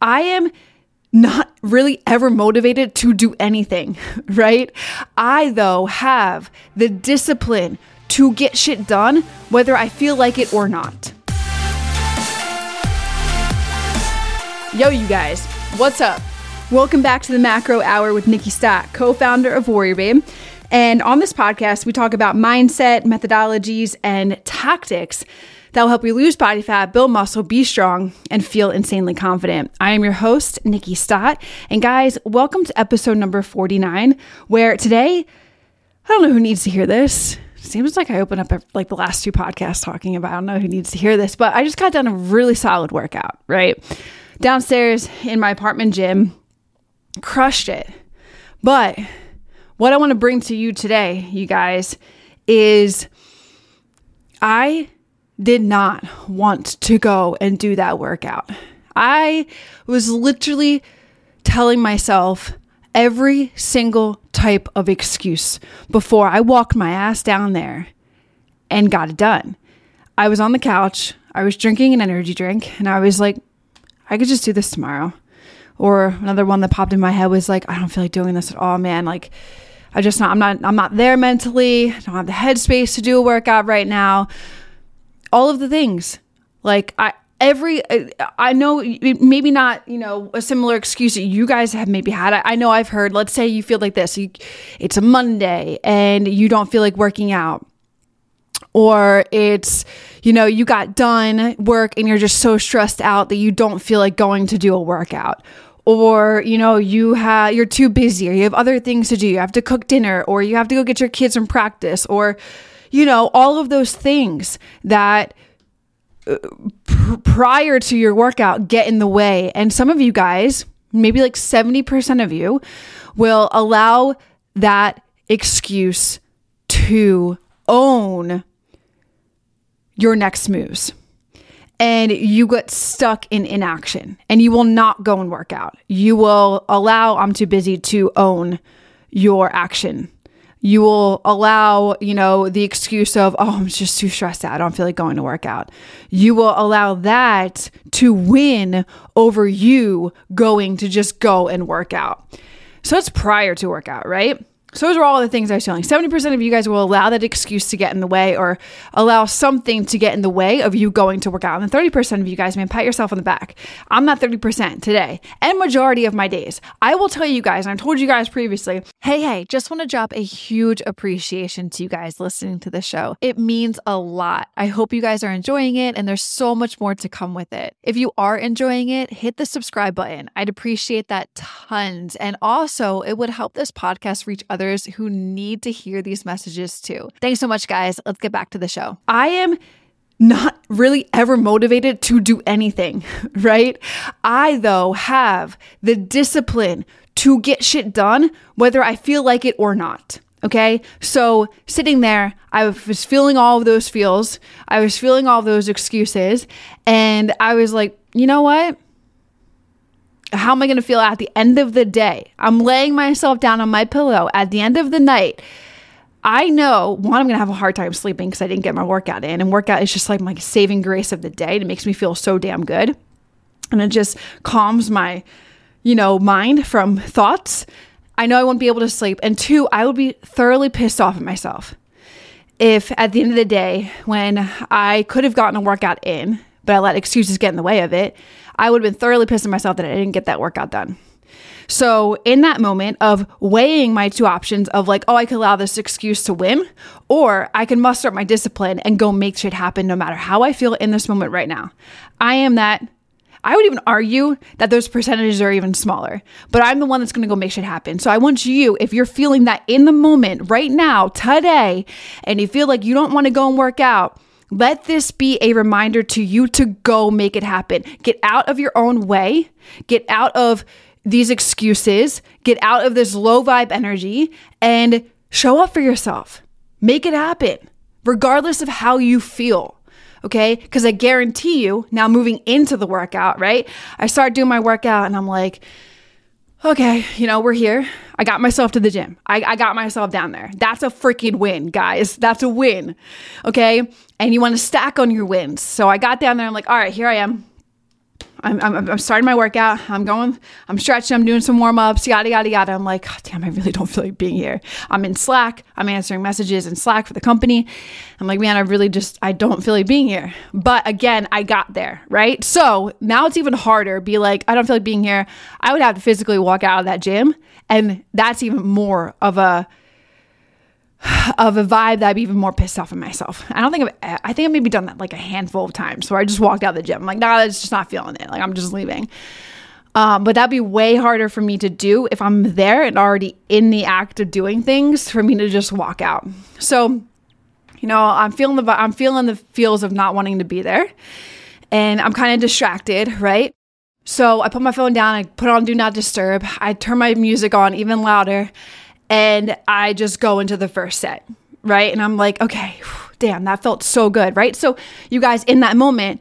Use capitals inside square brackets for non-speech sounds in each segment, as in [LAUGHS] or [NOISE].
I am not really ever motivated to do anything, [LAUGHS] right? I, though, have the discipline to get shit done, whether I feel like it or not. Yo, you guys, what's up? Welcome back to the Macro Hour with Nikkiey Stott, co founder of Warrior Babe. And on this podcast, we talk about mindset, methodologies, and tactics that will help you lose body fat, build muscle, be strong, and feel insanely confident. I am your host, Nikkiey Stott. And guys, welcome to episode number 49, where today, I don't know who needs to hear this. Seems like I opened up like the last two podcasts talking about, I don't know who needs to hear this, but I just got done a really solid workout, right? Downstairs in my apartment gym, crushed it. But what I want to bring to you today, you guys, is I did not want to go and do that workout. I was literally telling myself every single type of excuse before I walked my ass down there and got it done. I was on the couch, I was drinking an energy drink, and I was like, I could just do this tomorrow. Or another one that popped in my head was like, I don't feel like doing this at all, man. Like, I just not, I'm not, I'm not there mentally. I don't have the headspace to do a workout right now all of the things. Like I every uh, I know maybe not you know a similar excuse that you guys have maybe had. I, I know I've heard. Let's say you feel like this. You, it's a Monday and you don't feel like working out. Or it's, you know, you got done work and you're just so stressed out that you don't feel like going to do a workout or you know you have you're too busy or you have other things to do you have to cook dinner or you have to go get your kids from practice or you know, all of those things that uh, pr- prior to your workout get in the way. And some of you guys, maybe like 70% of you, will allow that excuse to own your next moves. And you get stuck in inaction and you will not go and work out. You will allow I'm too busy to own your action you will allow, you know, the excuse of, oh, I'm just too stressed out. I don't feel like going to work out. You will allow that to win over you going to just go and work out. So it's prior to workout, right? So those are all the things I was telling. 70% of you guys will allow that excuse to get in the way or allow something to get in the way of you going to work out. And 30% of you guys, man, pat yourself on the back. I'm not 30% today and majority of my days. I will tell you guys, and I told you guys previously, hey, hey, just want to drop a huge appreciation to you guys listening to the show. It means a lot. I hope you guys are enjoying it and there's so much more to come with it. If you are enjoying it, hit the subscribe button. I'd appreciate that tons. And also, it would help this podcast reach others others who need to hear these messages too. Thanks so much, guys. Let's get back to the show. I am not really ever motivated to do anything, [LAUGHS] right? I, though, have the discipline to get shit done, whether I feel like it or not. Okay. So sitting there, I was feeling all of those feels. I was feeling all those excuses. And I was like, you know what? How am I going to feel at the end of the day? I'm laying myself down on my pillow at the end of the night. I know one, I'm going to have a hard time sleeping because I didn't get my workout in. And workout is just like my saving grace of the day. It makes me feel so damn good. And it just calms my, you know, mind from thoughts. I know I won't be able to sleep. And two, I would be thoroughly pissed off at myself if at the end of the day, when I could have gotten a workout in, but I let excuses get in the way of it, I would have been thoroughly pissed at myself that I didn't get that workout done. So, in that moment of weighing my two options of like, oh, I could allow this excuse to win, or I can muster up my discipline and go make shit happen no matter how I feel in this moment right now. I am that. I would even argue that those percentages are even smaller, but I'm the one that's gonna go make shit happen. So I want you, if you're feeling that in the moment right now, today, and you feel like you don't wanna go and work out, let this be a reminder to you to go make it happen. Get out of your own way, get out of these excuses, get out of this low vibe energy, and show up for yourself. Make it happen, regardless of how you feel. Okay. Because I guarantee you, now moving into the workout, right? I start doing my workout and I'm like, okay, you know, we're here. I got myself to the gym. I, I got myself down there. That's a freaking win, guys. That's a win. Okay. And you want to stack on your wins. So I got down there. I'm like, all right, here I am. I'm, I'm, I'm starting my workout. I'm going, I'm stretching, I'm doing some warm ups, yada, yada, yada. I'm like, God damn, I really don't feel like being here. I'm in Slack. I'm answering messages in Slack for the company. I'm like, man, I really just, I don't feel like being here. But again, I got there, right? So now it's even harder. Be like, I don't feel like being here. I would have to physically walk out of that gym. And that's even more of a, of a vibe that I'd be even more pissed off at myself. I don't think I've, I think I've maybe done that like a handful of times where I just walked out of the gym. I'm like, nah, it's just not feeling it. Like I'm just leaving. Um, but that'd be way harder for me to do if I'm there and already in the act of doing things for me to just walk out. So, you know, I'm feeling the I'm feeling the feels of not wanting to be there, and I'm kind of distracted, right? So I put my phone down, I put on Do Not Disturb, I turn my music on even louder, and I just go into the first set, right? And I'm like, okay, damn, that felt so good, right? So, you guys, in that moment,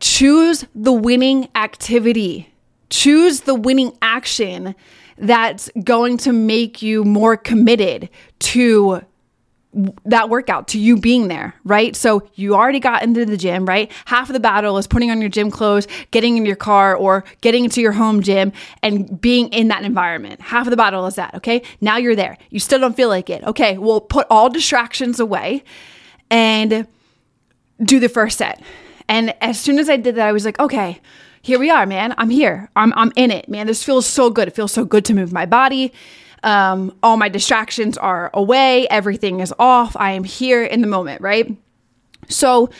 choose the winning activity, choose the winning action that's going to make you more committed to that workout to you being there, right? So you already got into the gym, right? Half of the battle is putting on your gym clothes, getting in your car or getting into your home gym and being in that environment. Half of the battle is that, okay? Now you're there. You still don't feel like it. Okay, well, put all distractions away and do the first set. And as soon as I did that, I was like, okay, here we are, man. I'm here. I'm I'm in it, man. This feels so good. It feels so good to move my body. Um, all my distractions are away, everything is off. I am here in the moment, right? So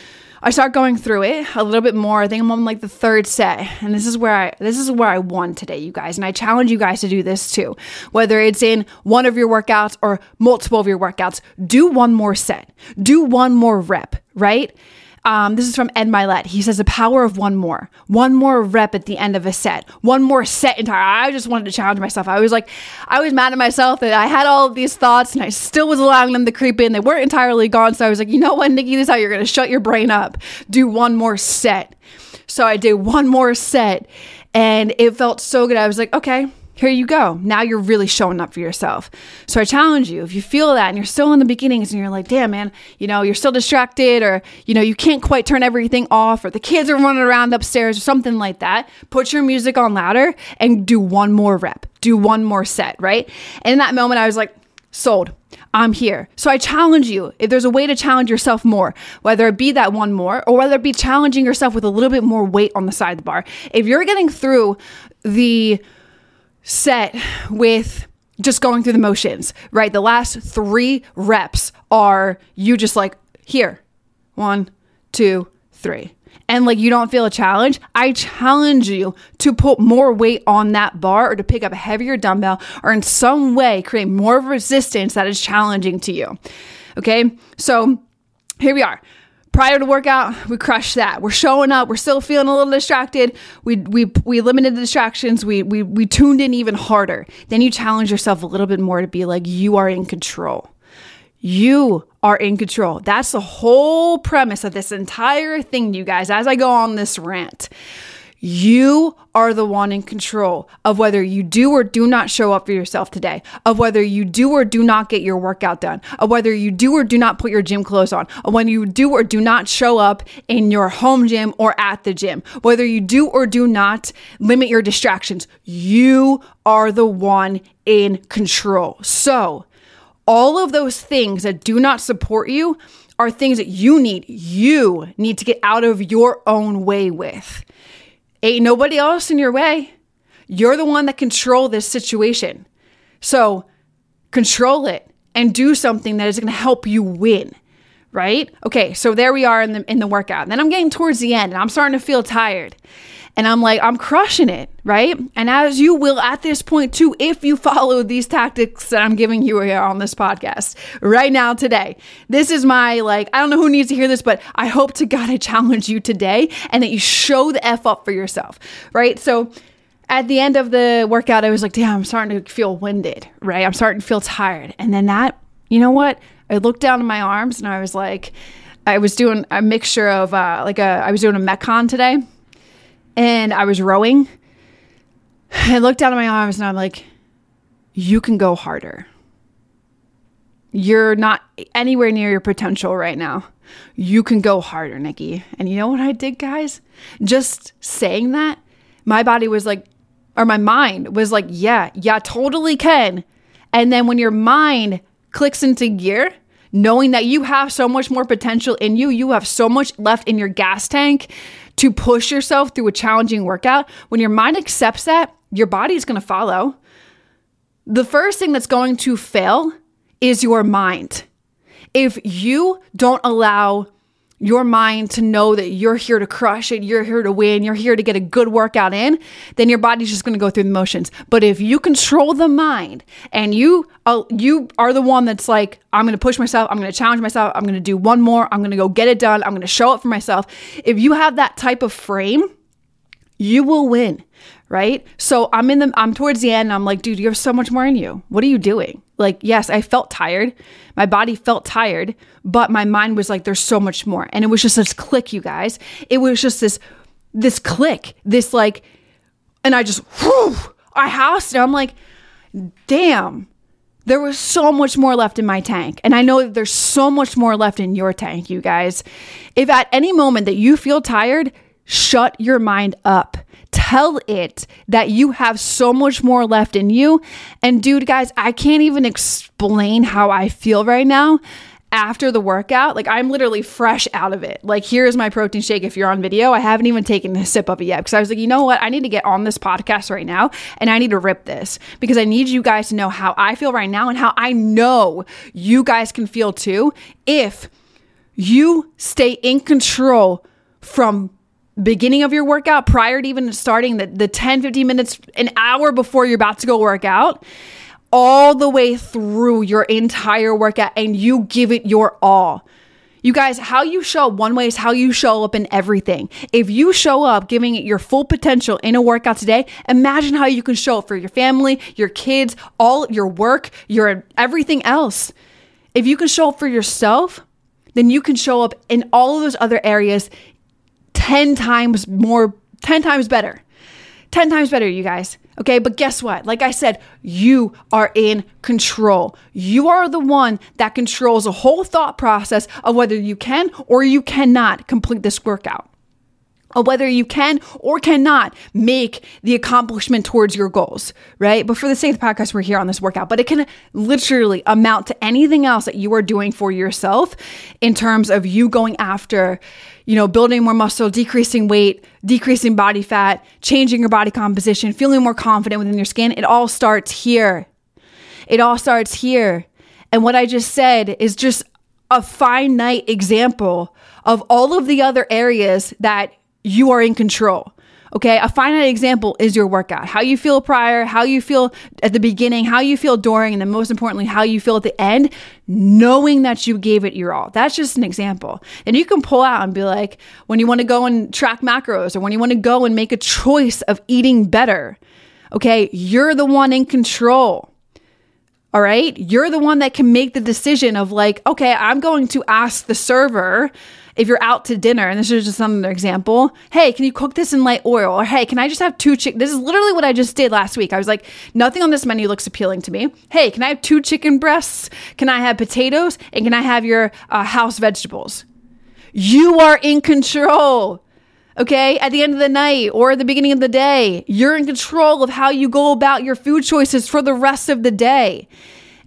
I start going through it a little bit more. I think I'm on like the third set, and this is where I this is where I won today, you guys. And I challenge you guys to do this too. Whether it's in one of your workouts or multiple of your workouts, do one more set, do one more rep, right? Um, this is from Ed Mylett. He says the power of one more, one more rep at the end of a set, one more set entire. I just wanted to challenge myself. I was like, I was mad at myself that I had all of these thoughts and I still was allowing them to creep in. They weren't entirely gone. So I was like, you know what, Nikkiey, this is how you're going to shut your brain up. Do one more set. So I did one more set and it felt so good. I was like, okay, here you go. Now you're really showing up for yourself. So I challenge you if you feel that and you're still in the beginnings and you're like, damn, man, you know, you're still distracted or, you know, you can't quite turn everything off or the kids are running around upstairs or something like that, put your music on louder and do one more rep, do one more set, right? And in that moment, I was like, sold. I'm here. So I challenge you if there's a way to challenge yourself more, whether it be that one more or whether it be challenging yourself with a little bit more weight on the side bar. If you're getting through the set with just going through the motions, right? The last three reps are you just like, here, one, two, three. And like you don't feel a challenge, I challenge you to put more weight on that bar or to pick up a heavier dumbbell or in some way create more resistance that is challenging to you. Okay, so here we are prior to workout, we crushed that. We're showing up. We're still feeling a little distracted. We we we limited the distractions. We we we tuned in even harder. Then you challenge yourself a little bit more to be like you are in control. You are in control. That's the whole premise of this entire thing, you guys. As I go on this rant, you are the one in control of whether you do or do not show up for yourself today, of whether you do or do not get your workout done, of whether you do or do not put your gym clothes on, of when you do or do not show up in your home gym or at the gym, whether you do or do not limit your distractions. You are the one in control. So, all of those things that do not support you are things that you need, you need to get out of your own way with. Ain't nobody else in your way. You're the one that control this situation. So control it and do something that is going to help you win. Right? Okay, so there we are in the in the workout. And then I'm getting towards the end and I'm starting to feel tired. And I'm like, I'm crushing it, right? And as you will at this point too, if you follow these tactics that I'm giving you here on this podcast right now today. This is my, like, I don't know who needs to hear this, but I hope to God I challenge you today and that you show the F up for yourself, right? So, at the end of the workout, I was like, damn, I'm starting to feel winded, right? I'm starting to feel tired. And then that, you know what? I looked down at my arms and I was like, I was doing a mixture of uh, like a, I was doing a Metcon today and I was rowing. [SIGHS] I looked down at my arms and I'm like, you can go harder. You're not anywhere near your potential right now. You can go harder, Nikkiey. And you know what I did, guys? Just saying that, my body was like, or my mind was like, yeah, yeah, totally can. And then when your mind clicks into gear, knowing that you have so much more potential in you, you have so much left in your gas tank to push yourself through a challenging workout. When your mind accepts that, your body is going to follow. The first thing that's going to fail is your mind. If you don't allow your mind to know that you're here to crush it, you're here to win, you're here to get a good workout in, then your body's just going to go through the motions. But if you control the mind and you uh, you are the one that's like, I'm going to push myself, I'm going to challenge myself, I'm going to do one more, I'm going to go get it done, I'm going to show up for myself. If you have that type of frame, you will win, right? So I'm in the I'm towards the end and I'm like, dude, you have so much more in you. What are you doing? Like, yes, I felt tired. My body felt tired, but my mind was like, there's so much more. And it was just this click, you guys. It was just this, this click, this like, and I just, whew, I housed it. I'm like, damn, there was so much more left in my tank. And I know that there's so much more left in your tank, you guys. If at any moment that you feel tired, shut your mind up tell it that you have so much more left in you. And dude, guys, I can't even explain how I feel right now after the workout, like I'm literally fresh out of it. Like, here's my protein shake. If you're on video, I haven't even taken a sip of it yet because I was like, you know what? I need to get on this podcast right now and I need to rip this because I need you guys to know how I feel right now and how I know you guys can feel too if you stay in control from beginning of your workout prior to even starting the, the 10 15 minutes an hour before you're about to go work out all the way through your entire workout and you give it your all you guys, how you show up one way is how you show up in everything. If you show up giving it your full potential in a workout today, imagine how you can show up for your family, your kids, all your work, your everything else. If you can show up for yourself, then you can show up in all of those other areas 10 times more, 10 times better. 10 times better, you guys. Okay, but guess what? Like I said, you are in control. You are the one that controls the whole thought process of whether you can or you cannot complete this workout whether you can or cannot make the accomplishment towards your goals, right? But for the sake of the podcast, we're here on this workout, but it can literally amount to anything else that you are doing for yourself in terms of you going after, you know, building more muscle, decreasing weight, decreasing body fat, changing your body composition, feeling more confident within your skin. It all starts here. It all starts here. And what I just said is just a finite example of all of the other areas that you are in control. Okay, a finite example is your workout. How you feel prior, how you feel at the beginning, how you feel during, and then most importantly, how you feel at the end, knowing that you gave it your all. That's just an example. And you can pull out and be like, when you want to go and track macros or when you want to go and make a choice of eating better, okay, you're the one in control. All right, you're the one that can make the decision of like, okay, I'm going to ask the server if you're out to dinner, and this is just another example, hey, can you cook this in light oil? Or hey, can I just have two chicken? This is literally what I just did last week. I was like, nothing on this menu looks appealing to me. Hey, can I have two chicken breasts? Can I have potatoes? And can I have your uh, house vegetables? You are in control. Okay, at the end of the night or at the beginning of the day, you're in control of how you go about your food choices for the rest of the day.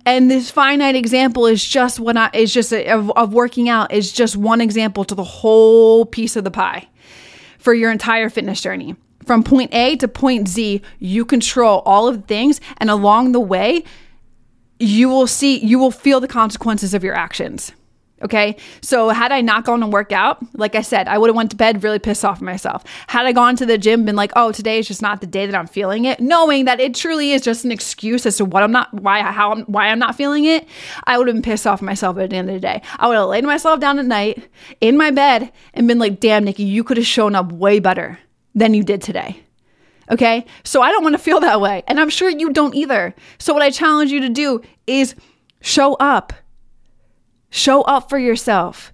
And this finite example is just what I is just a, of, of working out is just one example to the whole piece of the pie for your entire fitness journey. From point A to point Z, you control all of the things, and along the way, you will see, you will feel the consequences of your actions. Okay. So had I not gone to work out, like I said, I would have went to bed really pissed off myself. Had I gone to the gym, been like, oh, today is just not the day that I'm feeling it, knowing that it truly is just an excuse as to what I'm not, why, how, I'm, why I'm not feeling it, I would have been pissed off myself at the end of the day. I would have laid myself down at night in my bed and been like, damn, Nikkiey, you could have shown up way better than you did today. Okay. So I don't want to feel that way. And I'm sure you don't either. So what I challenge you to do is show up Show up for yourself.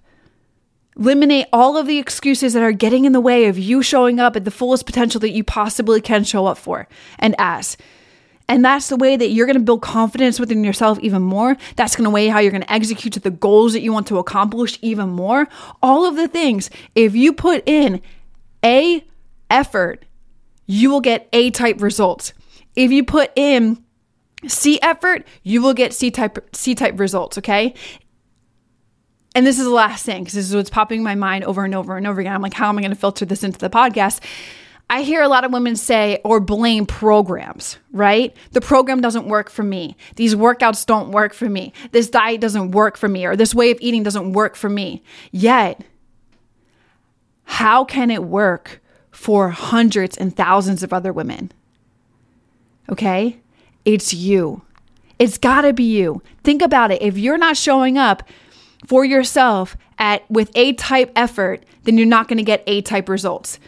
Eliminate all of the excuses that are getting in the way of you showing up at the fullest potential that you possibly can show up for and as. And that's the way that you're going to build confidence within yourself even more. That's going to weigh how you're going to execute to the goals that you want to accomplish even more. All of the things, if you put in A effort, you will get A type results. If you put in C effort, you will get C type C type results, okay? And this is the last thing because this is what's popping in my mind over and over and over again. I'm like, how am I going to filter this into the podcast? I hear a lot of women say or blame programs, right? The program doesn't work for me. These workouts don't work for me. This diet doesn't work for me, or this way of eating doesn't work for me. Yet, how can it work for hundreds and thousands of other women? Okay? It's you. It's gotta be you. Think about it. If you're not showing up for yourself at with A type effort, then you're not gonna get A type results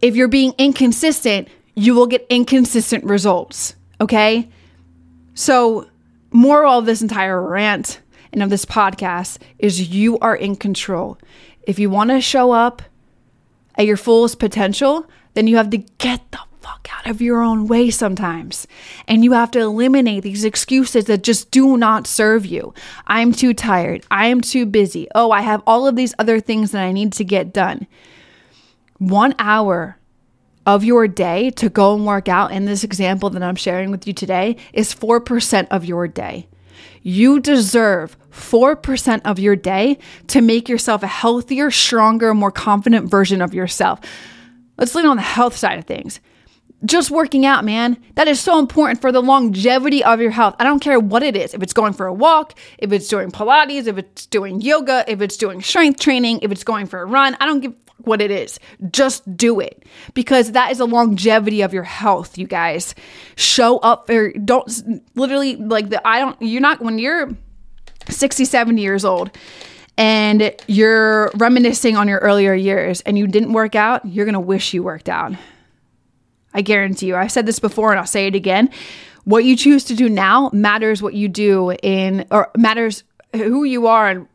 if you're being inconsistent, you will get inconsistent results. Okay. So, moral of this entire rant and of this podcast is you are in control. If you want to show up at your fullest potential, then you have to get the fuck out of your own way sometimes. And you have to eliminate these excuses that just do not serve you. I'm too tired. I am too busy. Oh, I have all of these other things that I need to get done one hour of your day to go and work out in this example that I'm sharing with you today is 4% of your day. You deserve 4% of your day to make yourself a healthier, stronger, more confident version of yourself. Let's lean on the health side of things. Just working out, man, that is so important for the longevity of your health. I don't care what it is. If it's going for a walk, if it's doing Pilates, if it's doing yoga, if it's doing strength training, if it's going for a run, I don't give what it is. Just do it because that is a longevity of your health, you guys. Show up for don't literally like the I don't you're not when you're 60, 70 years old and you're reminiscing on your earlier years and you didn't work out, you're going to wish you worked out. I guarantee you. I've said this before and I'll say it again. What you choose to do now matters what you do in or matters who you are and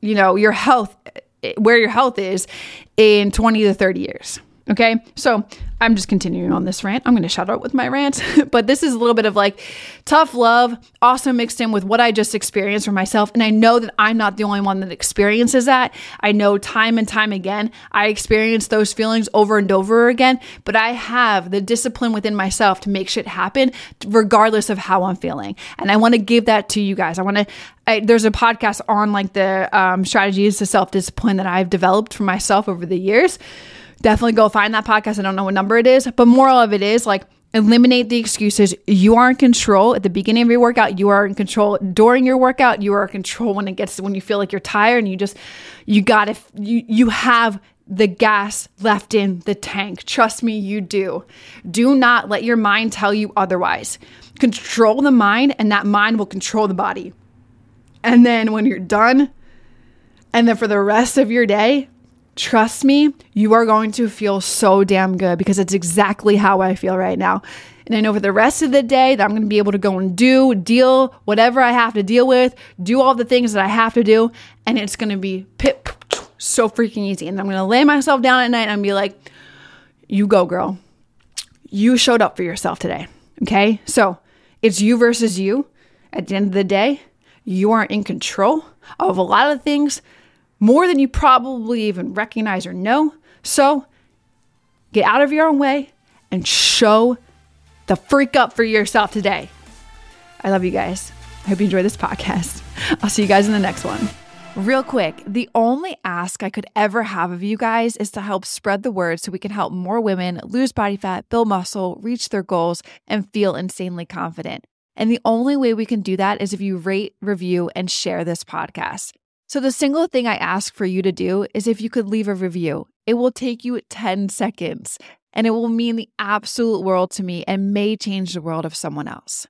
you know, your health eh, where your health is in 20 to 30 years. Okay. So I'm just continuing on this rant. I'm going to shout out with my rant, [LAUGHS] but this is a little bit of like tough love, also mixed in with what I just experienced for myself. And I know that I'm not the only one that experiences that. I know time and time again, I experience those feelings over and over again, but I have the discipline within myself to make shit happen regardless of how I'm feeling. And I want to give that to you guys. I want to, I, there's a podcast on like the um, strategies to self discipline that I've developed for myself over the years definitely go find that podcast. I don't know what number it is, but moral of it is like eliminate the excuses. You are in control at the beginning of your workout. You are in control during your workout. You are in control when it gets when you feel like you're tired and you just you got to you you have the gas left in the tank. Trust me, you do. Do not let your mind tell you otherwise. Control the mind and that mind will control the body. And then when you're done, and then for the rest of your day, Trust me, you are going to feel so damn good because it's exactly how I feel right now. And I know for the rest of the day that I'm going to be able to go and do, deal, whatever I have to deal with, do all the things that I have to do. And it's going to be pip, so freaking easy. And I'm going to lay myself down at night and be like, you go, girl. You showed up for yourself today. Okay. So it's you versus you. At the end of the day, you are in control of a lot of things more than you probably even recognize or know. So get out of your own way and show the freak up for yourself today. I love you guys. I hope you enjoy this podcast. [LAUGHS] I'll see you guys in the next one. Real quick, the only ask I could ever have of you guys is to help spread the word so we can help more women lose body fat, build muscle, reach their goals, and feel insanely confident. And the only way we can do that is if you rate, review, and share this podcast. So, the single thing I ask for you to do is if you could leave a review. It will take you 10 seconds and it will mean the absolute world to me and may change the world of someone else.